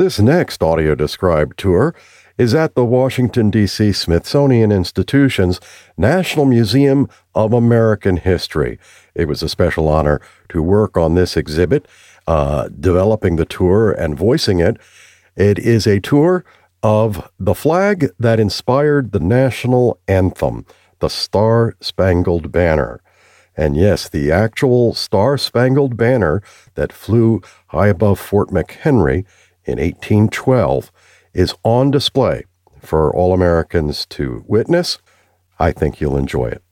This next audio described tour is at the Washington, D.C. Smithsonian Institution's National Museum of American History. It was a special honor to work on this exhibit, uh, developing the tour and voicing it. It is a tour of the flag that inspired the national anthem, the Star Spangled Banner. And yes, the actual Star Spangled Banner that flew high above Fort McHenry in 1812 is on display for all Americans to witness. I think you'll enjoy it.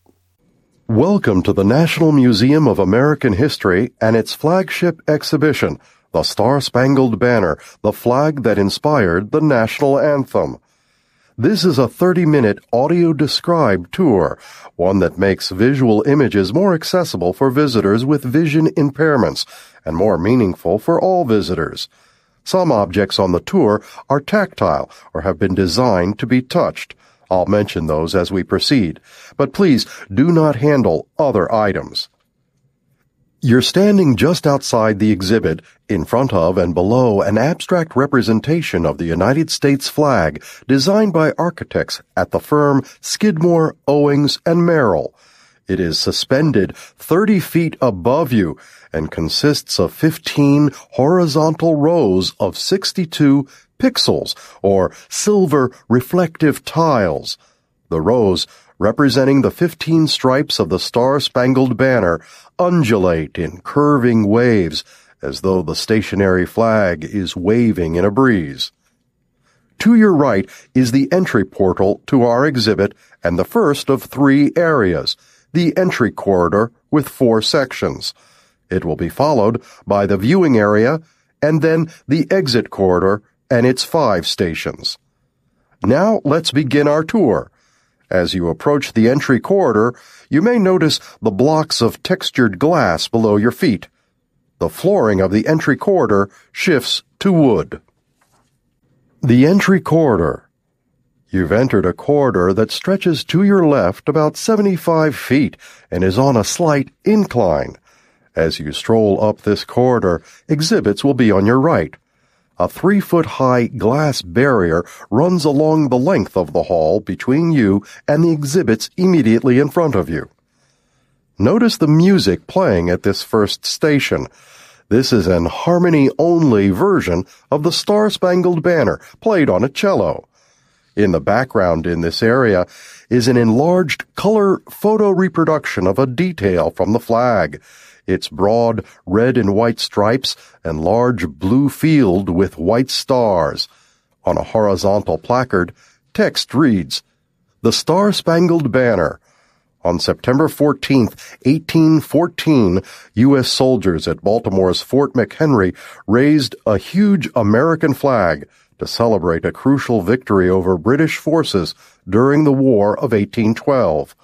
Welcome to the National Museum of American History and its flagship exhibition, The Star Spangled Banner, the flag that inspired the national anthem. This is a 30 minute audio described tour, one that makes visual images more accessible for visitors with vision impairments and more meaningful for all visitors. Some objects on the tour are tactile or have been designed to be touched. I'll mention those as we proceed, but please do not handle other items. You're standing just outside the exhibit, in front of and below an abstract representation of the United States flag designed by architects at the firm Skidmore, Owings, and Merrill. It is suspended 30 feet above you and consists of 15 horizontal rows of 62 pixels, or silver reflective tiles. The rows representing the 15 stripes of the Star-Spangled Banner, undulate in curving waves as though the stationary flag is waving in a breeze. To your right is the entry portal to our exhibit and the first of three areas, the entry corridor with four sections. It will be followed by the viewing area and then the exit corridor and its five stations. Now let's begin our tour. As you approach the entry corridor, you may notice the blocks of textured glass below your feet. The flooring of the entry corridor shifts to wood. The entry corridor. You've entered a corridor that stretches to your left about 75 feet and is on a slight incline. As you stroll up this corridor, exhibits will be on your right. A three foot high glass barrier runs along the length of the hall between you and the exhibits immediately in front of you. Notice the music playing at this first station. This is an harmony only version of the Star Spangled Banner played on a cello. In the background in this area is an enlarged color photo reproduction of a detail from the flag its broad red and white stripes and large blue field with white stars. On a horizontal placard, text reads, The Star Spangled Banner. On September 14, 1814, U.S. soldiers at Baltimore's Fort McHenry raised a huge American flag to celebrate a crucial victory over British forces during the War of 1812.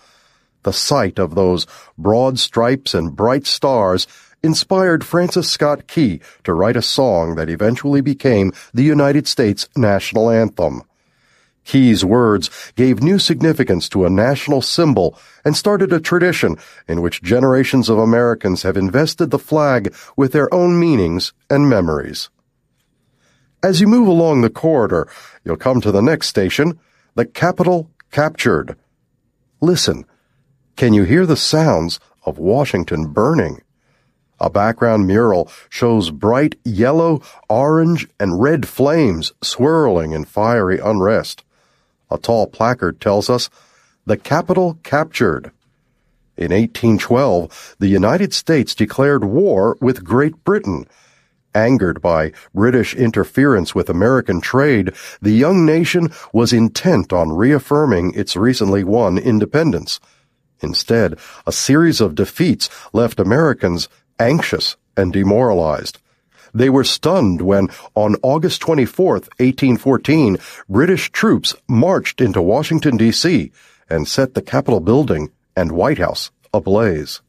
The sight of those broad stripes and bright stars inspired Francis Scott Key to write a song that eventually became the United States national anthem. Key's words gave new significance to a national symbol and started a tradition in which generations of Americans have invested the flag with their own meanings and memories. As you move along the corridor, you'll come to the next station, the Capitol captured. Listen can you hear the sounds of Washington burning? A background mural shows bright yellow, orange, and red flames swirling in fiery unrest. A tall placard tells us, the Capitol captured. In 1812, the United States declared war with Great Britain. Angered by British interference with American trade, the young nation was intent on reaffirming its recently won independence. Instead, a series of defeats left Americans anxious and demoralized. They were stunned when, on August 24, 1814, British troops marched into Washington, D.C. and set the Capitol building and White House ablaze.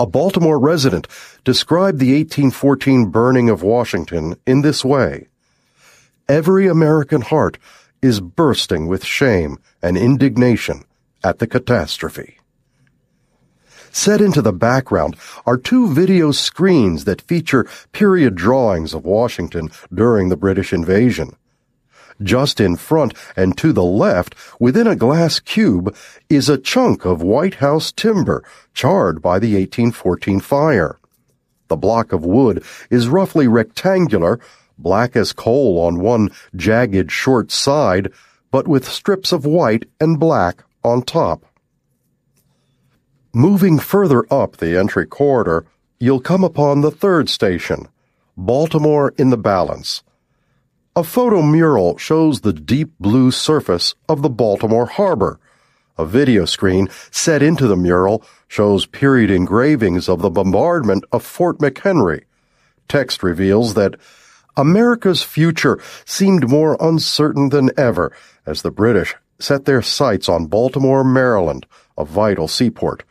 A Baltimore resident described the 1814 burning of Washington in this way. Every American heart is bursting with shame and indignation at the catastrophe. Set into the background are two video screens that feature period drawings of Washington during the British invasion. Just in front and to the left, within a glass cube, is a chunk of White House timber charred by the 1814 fire. The block of wood is roughly rectangular, black as coal on one jagged short side, but with strips of white and black on top. Moving further up the entry corridor, you'll come upon the third station, Baltimore in the Balance. A photo mural shows the deep blue surface of the Baltimore harbor. A video screen set into the mural shows period engravings of the bombardment of Fort McHenry. Text reveals that America's future seemed more uncertain than ever as the British set their sights on Baltimore, Maryland, a vital seaport.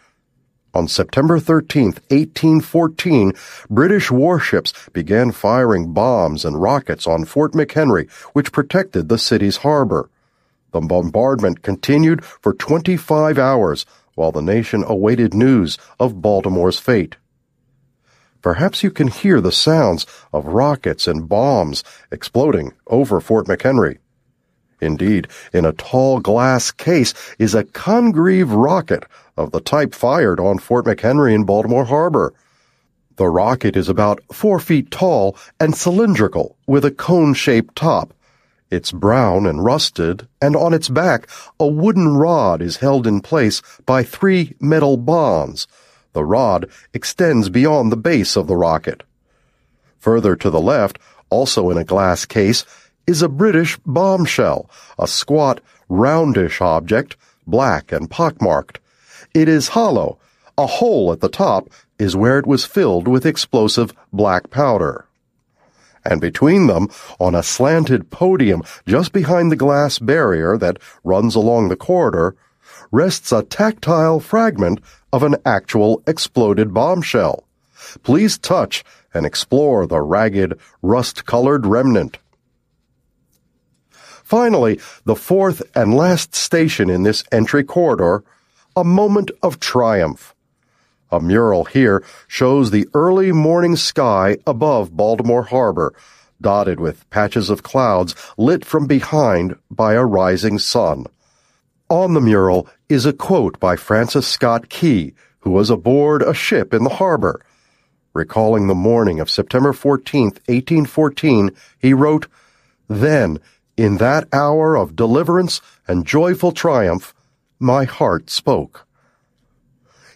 On September 13, 1814, British warships began firing bombs and rockets on Fort McHenry, which protected the city's harbor. The bombardment continued for 25 hours while the nation awaited news of Baltimore's fate. Perhaps you can hear the sounds of rockets and bombs exploding over Fort McHenry. Indeed, in a tall glass case is a Congreve rocket of the type fired on Fort McHenry in Baltimore Harbor. The rocket is about four feet tall and cylindrical with a cone-shaped top. It's brown and rusted, and on its back a wooden rod is held in place by three metal bonds. The rod extends beyond the base of the rocket. Further to the left, also in a glass case, is a British bombshell, a squat, roundish object, black and pockmarked. It is hollow. A hole at the top is where it was filled with explosive black powder. And between them, on a slanted podium just behind the glass barrier that runs along the corridor, rests a tactile fragment of an actual exploded bombshell. Please touch and explore the ragged, rust-colored remnant. Finally, the fourth and last station in this entry corridor a moment of triumph. A mural here shows the early morning sky above Baltimore Harbor, dotted with patches of clouds lit from behind by a rising sun. On the mural is a quote by Francis Scott Key, who was aboard a ship in the harbor. Recalling the morning of September 14, 1814, he wrote, Then, in that hour of deliverance and joyful triumph, my heart spoke.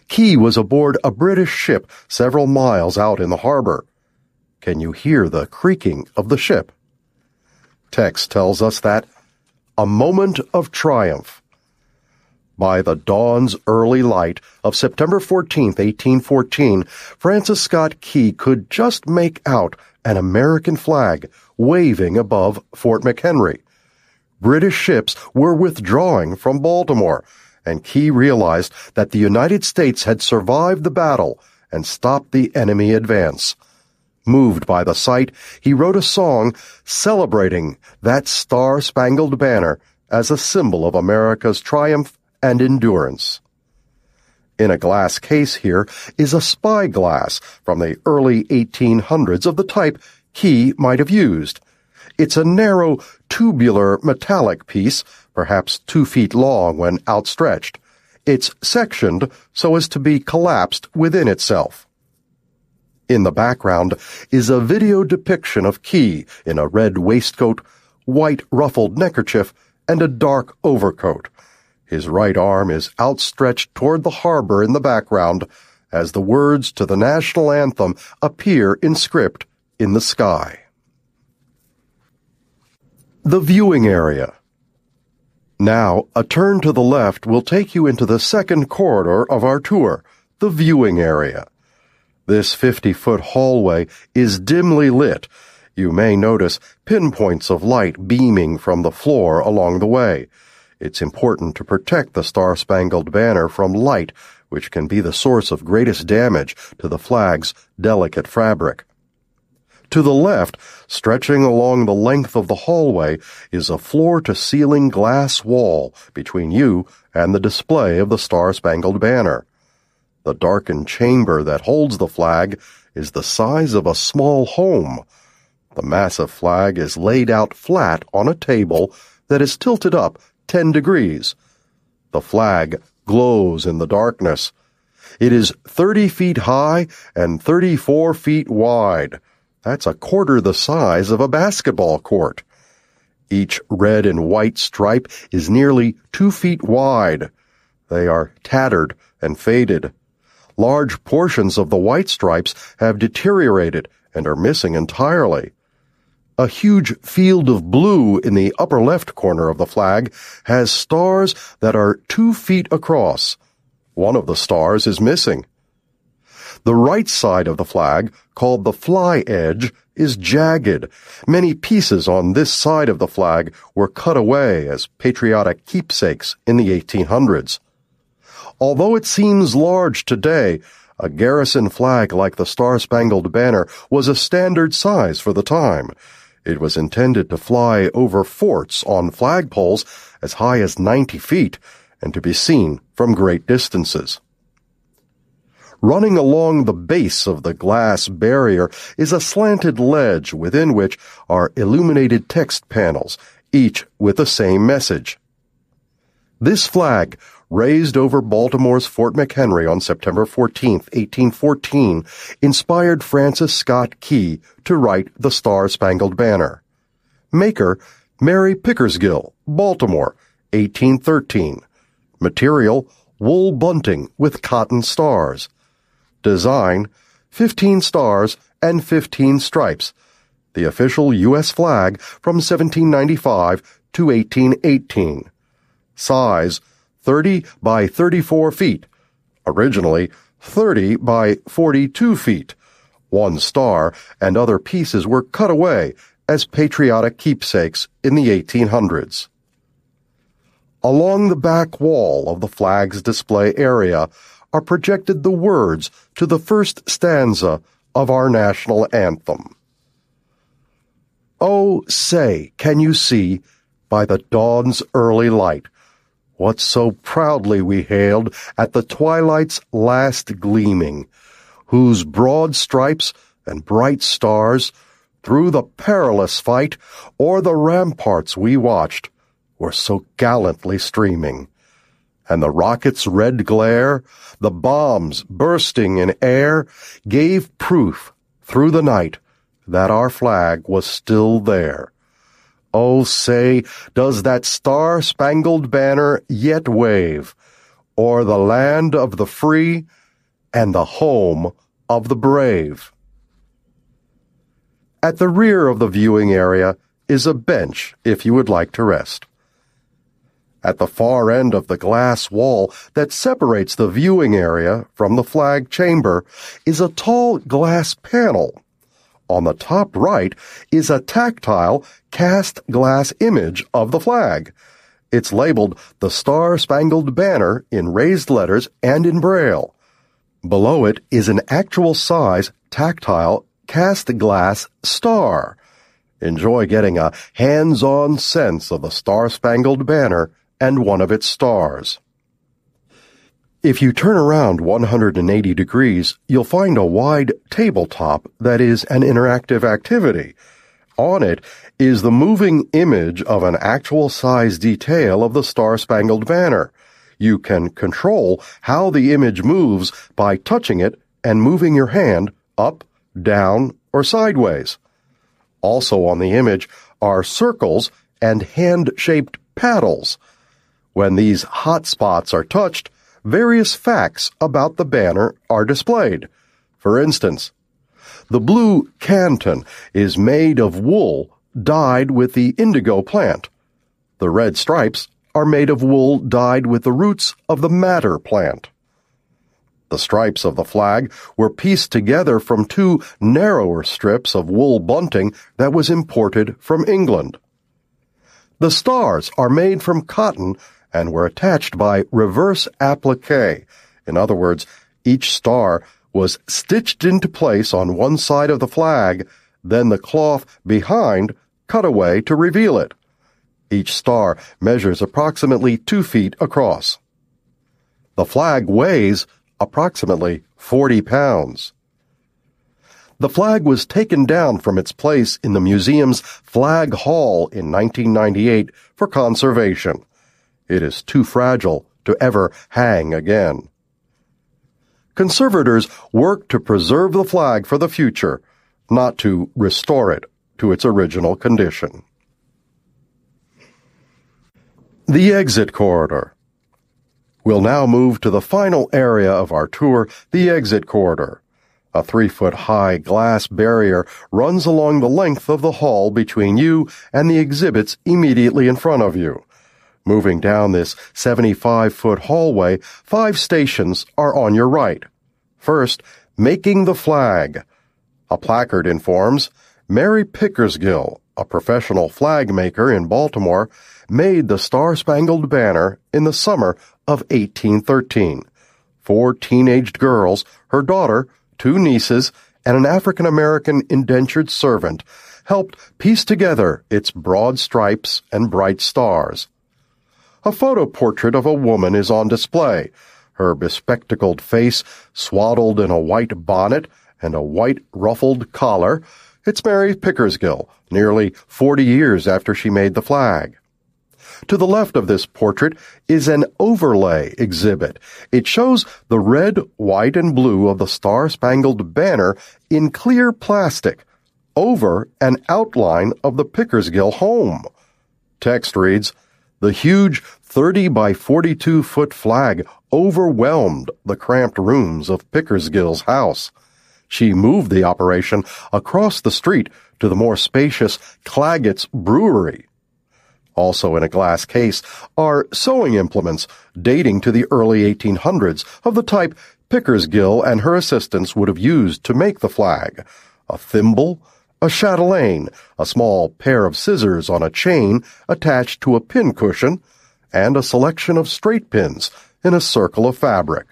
Key was aboard a British ship several miles out in the harbor. Can you hear the creaking of the ship? Text tells us that a moment of triumph. By the dawn's early light of September 14, 1814, Francis Scott Key could just make out an American flag waving above Fort McHenry. British ships were withdrawing from Baltimore, and Key realized that the United States had survived the battle and stopped the enemy advance. Moved by the sight, he wrote a song celebrating that star-spangled banner as a symbol of America's triumph and endurance. In a glass case here is a spyglass from the early 1800s of the type Key might have used. It's a narrow, tubular metallic piece, perhaps two feet long when outstretched. It's sectioned so as to be collapsed within itself. In the background is a video depiction of Key in a red waistcoat, white ruffled neckerchief, and a dark overcoat. His right arm is outstretched toward the harbor in the background as the words to the national anthem appear in script in the sky. The viewing area. Now, a turn to the left will take you into the second corridor of our tour, the viewing area. This 50-foot hallway is dimly lit. You may notice pinpoints of light beaming from the floor along the way. It's important to protect the Star-Spangled Banner from light, which can be the source of greatest damage to the flag's delicate fabric. To the left, stretching along the length of the hallway, is a floor-to-ceiling glass wall between you and the display of the Star-Spangled Banner. The darkened chamber that holds the flag is the size of a small home. The massive flag is laid out flat on a table that is tilted up 10 degrees. The flag glows in the darkness. It is 30 feet high and 34 feet wide. That's a quarter the size of a basketball court. Each red and white stripe is nearly two feet wide. They are tattered and faded. Large portions of the white stripes have deteriorated and are missing entirely. A huge field of blue in the upper left corner of the flag has stars that are two feet across. One of the stars is missing. The right side of the flag, called the fly edge, is jagged. Many pieces on this side of the flag were cut away as patriotic keepsakes in the 1800s. Although it seems large today, a garrison flag like the Star-Spangled Banner was a standard size for the time. It was intended to fly over forts on flagpoles as high as 90 feet and to be seen from great distances. Running along the base of the glass barrier is a slanted ledge within which are illuminated text panels, each with the same message. This flag raised over Baltimore's Fort McHenry on September 14, 1814, inspired Francis Scott Key to write The Star-Spangled Banner. Maker, Mary Pickersgill, Baltimore, 1813. Material, wool bunting with cotton stars. Design, 15 stars and 15 stripes. The official U.S. flag from 1795 to 1818. Size, 30 by 34 feet, originally 30 by 42 feet. One star and other pieces were cut away as patriotic keepsakes in the 1800s. Along the back wall of the flag's display area are projected the words to the first stanza of our national anthem. Oh, say, can you see, by the dawn's early light, what so proudly we hailed at the twilight's last gleaming, whose broad stripes and bright stars, through the perilous fight, o'er the ramparts we watched, were so gallantly streaming. And the rocket's red glare, the bombs bursting in air, gave proof through the night that our flag was still there Oh, say, does that star-spangled banner yet wave o'er the land of the free and the home of the brave? At the rear of the viewing area is a bench if you would like to rest. At the far end of the glass wall that separates the viewing area from the flag chamber is a tall glass panel on the top right is a tactile cast glass image of the flag. It's labeled the Star Spangled Banner in raised letters and in braille. Below it is an actual size tactile cast glass star. Enjoy getting a hands-on sense of the Star Spangled Banner and one of its stars. If you turn around 180 degrees, you'll find a wide tabletop that is an interactive activity. On it is the moving image of an actual size detail of the Star Spangled Banner. You can control how the image moves by touching it and moving your hand up, down, or sideways. Also on the image are circles and hand-shaped paddles. When these hot spots are touched, various facts about the banner are displayed. For instance, the blue canton is made of wool dyed with the indigo plant. The red stripes are made of wool dyed with the roots of the madder plant. The stripes of the flag were pieced together from two narrower strips of wool bunting that was imported from England. The stars are made from cotton and were attached by reverse applique. In other words, each star was stitched into place on one side of the flag, then the cloth behind cut away to reveal it. Each star measures approximately two feet across. The flag weighs approximately 40 pounds. The flag was taken down from its place in the museum's Flag Hall in 1998 for conservation. It is too fragile to ever hang again. Conservators work to preserve the flag for the future, not to restore it to its original condition. The Exit Corridor We'll now move to the final area of our tour, the Exit Corridor. A three foot high glass barrier runs along the length of the hall between you and the exhibits immediately in front of you. Moving down this 75 foot hallway, five stations are on your right. First, Making the Flag. A placard informs Mary Pickersgill, a professional flag maker in Baltimore, made the Star Spangled Banner in the summer of 1813. Four teenaged girls, her daughter, two nieces, and an African American indentured servant helped piece together its broad stripes and bright stars. A photo portrait of a woman is on display, her bespectacled face swaddled in a white bonnet and a white ruffled collar. It's Mary Pickersgill, nearly forty years after she made the flag. To the left of this portrait is an overlay exhibit. It shows the red, white, and blue of the Star Spangled Banner in clear plastic over an outline of the Pickersgill home. Text reads, The huge 30 by 42 foot flag overwhelmed the cramped rooms of Pickersgill's house. She moved the operation across the street to the more spacious Claggett's Brewery. Also in a glass case are sewing implements dating to the early 1800s of the type Pickersgill and her assistants would have used to make the flag. A thimble, a chatelaine, a small pair of scissors on a chain attached to a pincushion, and a selection of straight pins in a circle of fabric.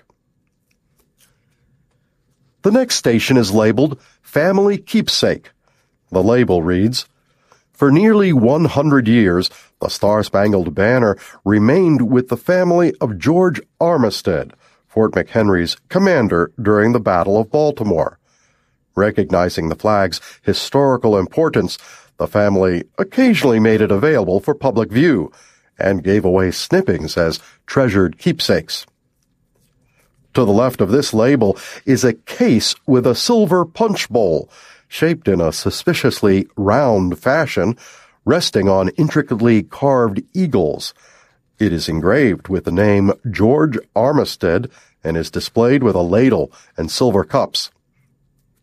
The next station is labeled Family Keepsake. The label reads, For nearly 100 years, the Star Spangled Banner remained with the family of George Armistead, Fort McHenry's commander during the Battle of Baltimore. Recognizing the flag's historical importance, the family occasionally made it available for public view and gave away snippings as treasured keepsakes. To the left of this label is a case with a silver punch bowl, shaped in a suspiciously round fashion, resting on intricately carved eagles. It is engraved with the name George Armistead and is displayed with a ladle and silver cups.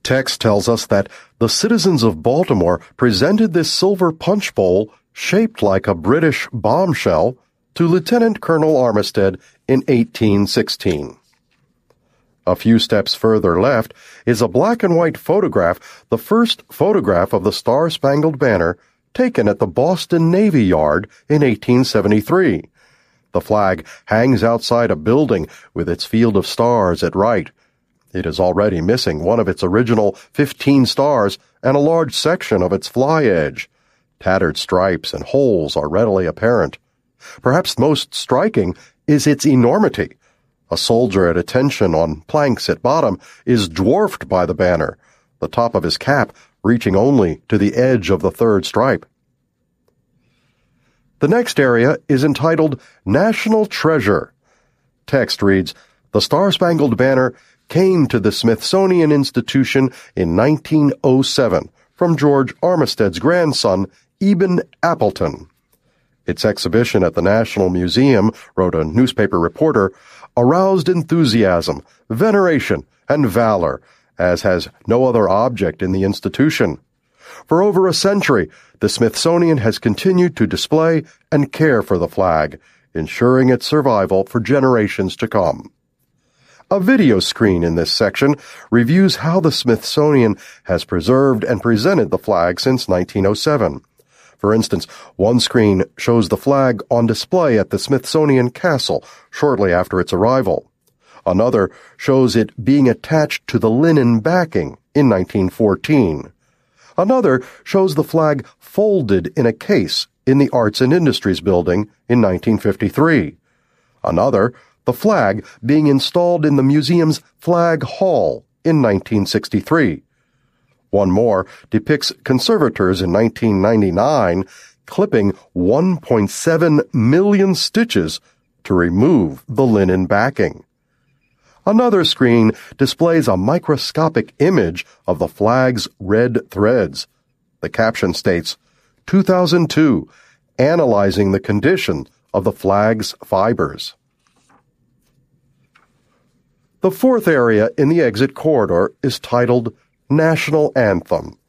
Text tells us that the citizens of Baltimore presented this silver punch bowl shaped like a British bombshell to Lieutenant Colonel Armistead in 1816. A few steps further left is a black and white photograph, the first photograph of the Star Spangled Banner taken at the Boston Navy Yard in 1873. The flag hangs outside a building with its field of stars at right. It is already missing one of its original 15 stars and a large section of its fly edge. Tattered stripes and holes are readily apparent. Perhaps most striking is its enormity. A soldier at attention on planks at bottom is dwarfed by the banner, the top of his cap reaching only to the edge of the third stripe. The next area is entitled National Treasure. Text reads, The Star Spangled Banner came to the Smithsonian Institution in 1907 from George Armistead's grandson, Eben Appleton. Its exhibition at the National Museum, wrote a newspaper reporter, aroused enthusiasm, veneration, and valor as has no other object in the institution. For over a century, the Smithsonian has continued to display and care for the flag, ensuring its survival for generations to come. A video screen in this section reviews how the Smithsonian has preserved and presented the flag since 1907. For instance, one screen shows the flag on display at the Smithsonian Castle shortly after its arrival. Another shows it being attached to the linen backing in 1914. Another shows the flag folded in a case in the Arts and Industries building in 1953. Another, the flag being installed in the museum's Flag Hall in 1963. One more depicts conservators in 1999 clipping 1.7 million stitches to remove the linen backing. Another screen displays a microscopic image of the flag's red threads. The caption states, 2002, analyzing the condition of the flag's fibers. The fourth area in the exit corridor is titled National Anthem.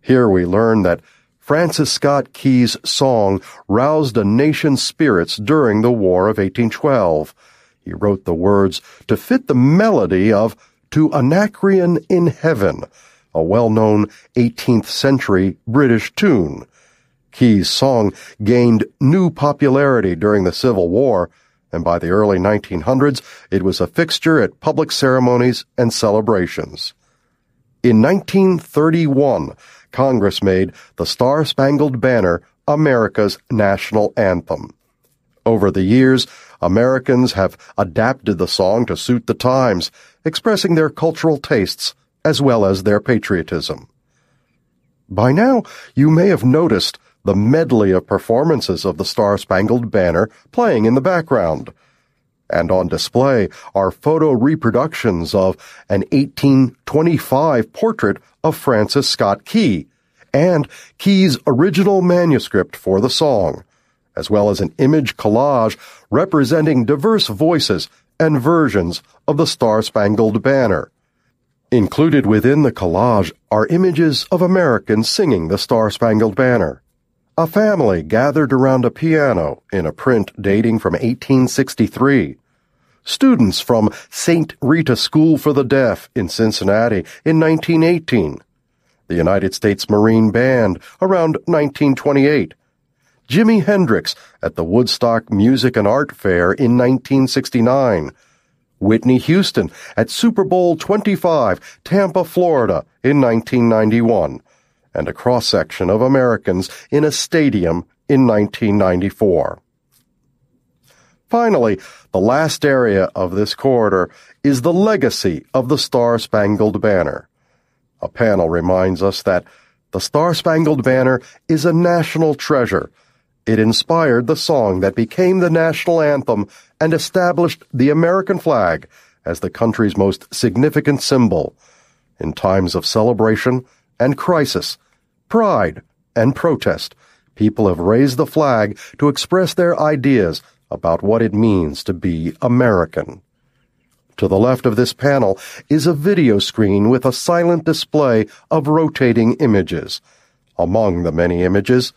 Here we learn that Francis Scott Key's song roused a nation's spirits during the War of 1812. He wrote the words to fit the melody of To Anacreon in Heaven, a well-known 18th century British tune. Key's song gained new popularity during the Civil War, and by the early 1900s it was a fixture at public ceremonies and celebrations. In 1931, Congress made the Star Spangled Banner America's national anthem. Over the years, Americans have adapted the song to suit the times, expressing their cultural tastes as well as their patriotism. By now, you may have noticed the medley of performances of the Star Spangled Banner playing in the background. And on display are photo reproductions of an 1825 portrait of Francis Scott Key and Key's original manuscript for the song, as well as an image collage representing diverse voices and versions of the Star Spangled Banner. Included within the collage are images of Americans singing the Star Spangled Banner. A family gathered around a piano in a print dating from 1863. Students from St. Rita School for the Deaf in Cincinnati in 1918 the United States Marine Band around 1928, Jimi Hendrix at the Woodstock Music and Art Fair in 1969, Whitney Houston at Super Bowl 25, Tampa, Florida in 1991, and a cross-section of Americans in a stadium in 1994. Finally, the last area of this corridor is the legacy of the Star Spangled Banner. A panel reminds us that the Star Spangled Banner is a national treasure. It inspired the song that became the national anthem and established the American flag as the country's most significant symbol. In times of celebration and crisis, pride and protest, people have raised the flag to express their ideas about what it means to be American. To the left of this panel is a video screen with a silent display of rotating images. Among the many images,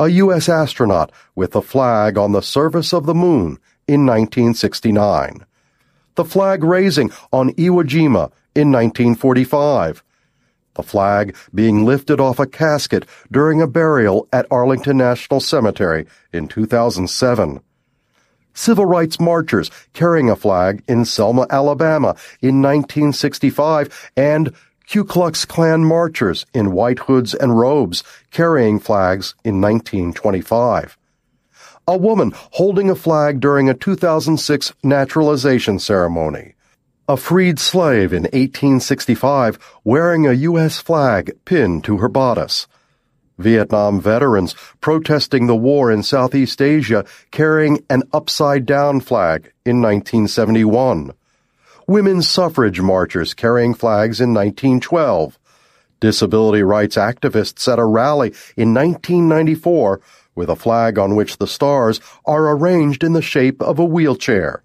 a U.S. astronaut with the flag on the surface of the moon in 1969. The flag raising on Iwo Jima in 1945. The flag being lifted off a casket during a burial at Arlington National Cemetery in 2007 civil rights marchers carrying a flag in Selma, Alabama in 1965, and Ku Klux Klan marchers in white hoods and robes carrying flags in 1925. A woman holding a flag during a 2006 naturalization ceremony. A freed slave in 1865 wearing a U.S. flag pinned to her bodice. Vietnam veterans protesting the war in Southeast Asia carrying an upside down flag in 1971. Women's suffrage marchers carrying flags in 1912. Disability rights activists at a rally in 1994 with a flag on which the stars are arranged in the shape of a wheelchair.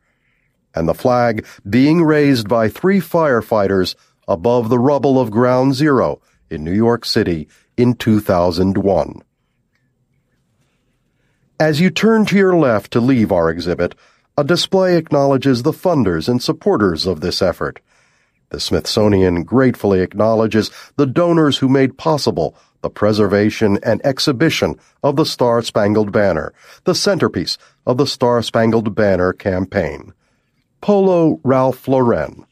And the flag being raised by three firefighters above the rubble of Ground Zero in New York City in 2001. As you turn to your left to leave our exhibit, a display acknowledges the funders and supporters of this effort. The Smithsonian gratefully acknowledges the donors who made possible the preservation and exhibition of the Star Spangled Banner, the centerpiece of the Star Spangled Banner campaign. Polo Ralph Lauren.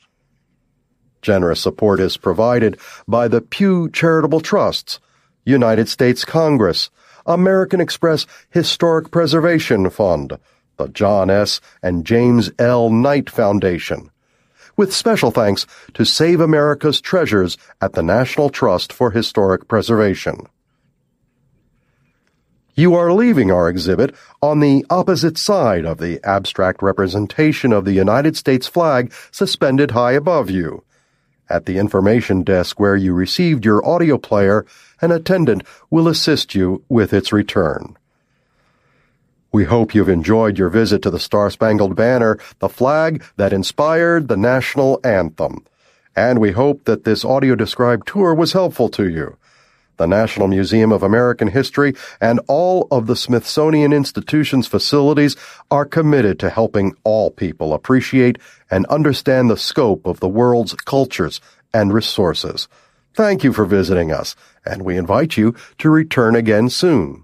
Generous support is provided by the Pew Charitable Trusts, United States Congress, American Express Historic Preservation Fund, the John S. and James L. Knight Foundation, with special thanks to Save America's Treasures at the National Trust for Historic Preservation. You are leaving our exhibit on the opposite side of the abstract representation of the United States flag suspended high above you. At the information desk where you received your audio player, an attendant will assist you with its return. We hope you've enjoyed your visit to the Star Spangled Banner, the flag that inspired the national anthem. And we hope that this audio described tour was helpful to you. The National Museum of American History and all of the Smithsonian Institution's facilities are committed to helping all people appreciate and understand the scope of the world's cultures and resources. Thank you for visiting us, and we invite you to return again soon.